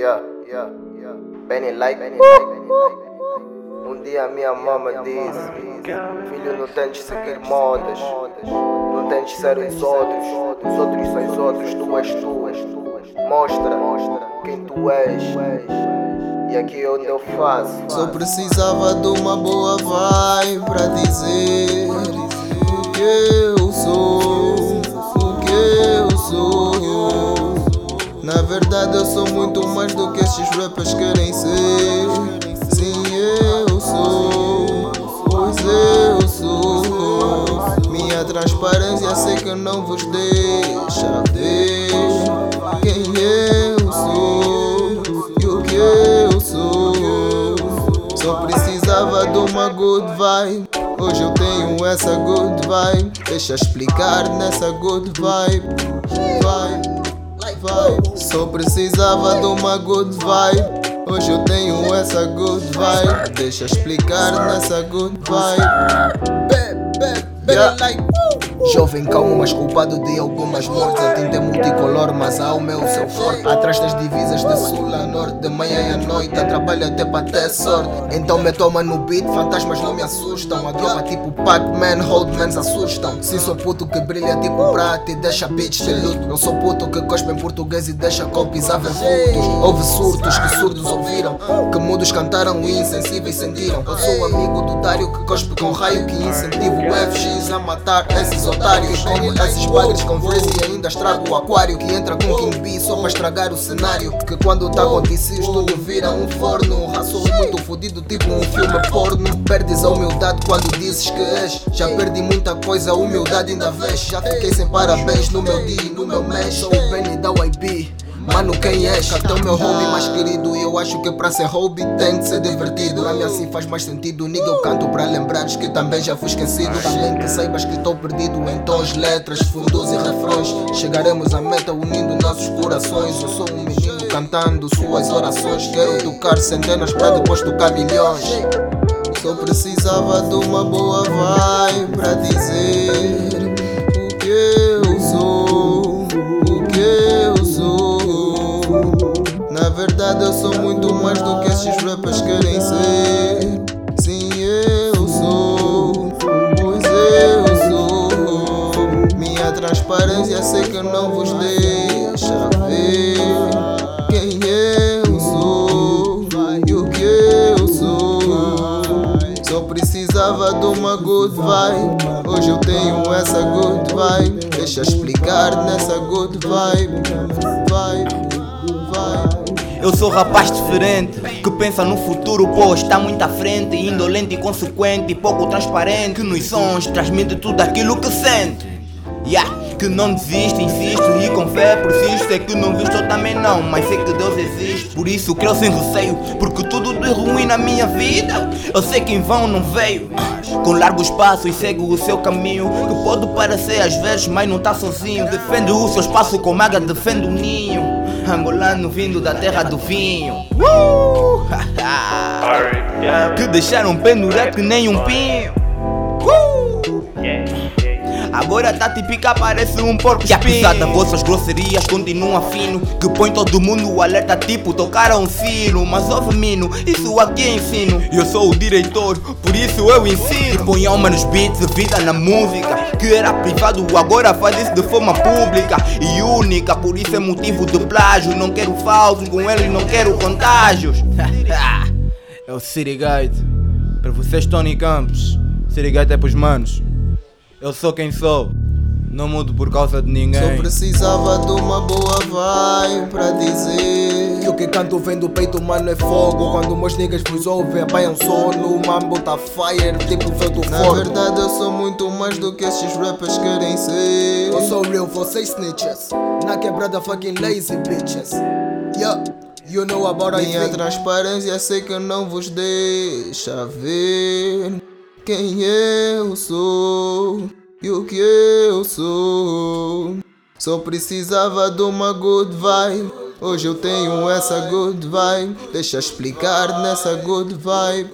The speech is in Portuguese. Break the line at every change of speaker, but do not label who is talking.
yeah, yeah, yeah. Benny like, like. Um dia minha mama disse: Filho, não tentes seguir modas, não tentes ser os outros. Os outros são os outros, tu és tu. Mostra quem tu és. E aqui é onde eu faço.
Só precisava de uma boa vibe pra dizer o que eu sou, Na verdade, eu sou muito mais do que estes rappers querem ser. Sim, eu sou, pois eu sou. Minha transparência sei que não vos deixa ver quem eu sou e o que eu sou. Só precisava de uma good vibe. Hoje eu tenho essa good vibe. Deixa explicar nessa good vibe. Vibe, vibe. Só precisava de uma good vibe. Hoje eu tenho essa good vibe. Deixa explicar nessa good vibe. Be, be, be,
Yeah.
like.
Jovem calmo, mas culpado de algumas mortes. A tinta é multicolor, mas é o seu forte. Atrás das divisas de sul a norte, de manhã à noite. A trabalho até para ter sorte. Então me toma no beat, fantasmas não me assustam. A droga tipo Pac-Man, Holdmans assustam. Sim, sou puto que brilha tipo prata e deixa bitch de luto. Eu sou puto que cospe em português e deixa copies a ver vultos. Houve surtos que surdos ouviram, que mudos cantaram e insensíveis sentiram. Eu sou amigo do Dário que cospe com raio que incentiva o FX a matar esses otários. Como esses bagres com e ainda estrago o aquário que entra King B só para estragar o cenário. Que quando tá DCs tudo vira um forno. Raço muito fodido, tipo um filme porno. Perdes a humildade quando dizes que és. Já perdi muita coisa, humildade ainda vês. Já fiquei sem parabéns no meu dia e no meu mês. Sou o Benny da YB. Mano, quem és? Cartão meu hobby mais querido E eu acho que pra ser hobby tem que ser divertido. Pra mim assim faz mais sentido Nigga, eu canto pra lembrares que também já fui esquecido. Também que saibas que estou perdido em tons, letras, fundos e refrões. Chegaremos à meta unindo nossos corações. Eu sou um menino cantando suas orações. Quero tocar centenas pra depois tocar milhões.
Só precisava de uma boa vibe pra dizer precisava de uma good vibe. Hoje eu tenho essa good vibe. Deixa explicar nessa good vibe. Vibe, vibe.
Eu sou rapaz diferente, que pensa no futuro, pô, está muito à frente, indolente, inconsequente, pouco transparente, que nos sons transmite tudo aquilo que sente. Yeah, que não desiste, insisto e com fé persisto. Sei que não visto também não, mas sei que Deus existe. Por isso creio sem receio, porque tudo de ruim na minha vida. Eu sei que em vão não veio. Com largos passos segue o seu caminho. Que pode parecer às vezes, mas não tá sozinho. Defende o seu espaço como águia defende o ninho. Angolano vindo da terra do vinho. Uh! que deixaram pendurar que nem um pinho. Agora tá típica, parece um porco E apesar das vossas grosserias, continua fino. Que põe todo mundo o alerta tipo tocar um sino. Mas ouve mino, isso aqui é ensino. Eu sou o diretor, por isso eu ensino. E põe alma nos beats, vida na música. Que era privado, agora faz isso de forma pública E única, por isso é motivo de plágio. Não quero falsos, com eles não quero contágios. É o Sirigate Para vocês Tony Campos. Sirigate é pros manos eu sou quem sou, não mudo por causa de
Só
ninguém.
precisava de uma boa vibe pra dizer.
E o que canto vem do peito, mano, é fogo. Quando meus niggas vos ouvem, apanham sono. O mambo tá fire, tipo feito
Na
fogo
verdade eu sou muito mais do que estes rappers querem ser.
Eu sou real, vocês snitches. Na quebrada fucking lazy bitches. Yeah, you know about
Minha transparência sei que não vos deixa ver quem eu sou e o que eu sou. Só precisava de uma good vibe. Hoje eu tenho essa good vibe. Deixa explicar nessa good vibe.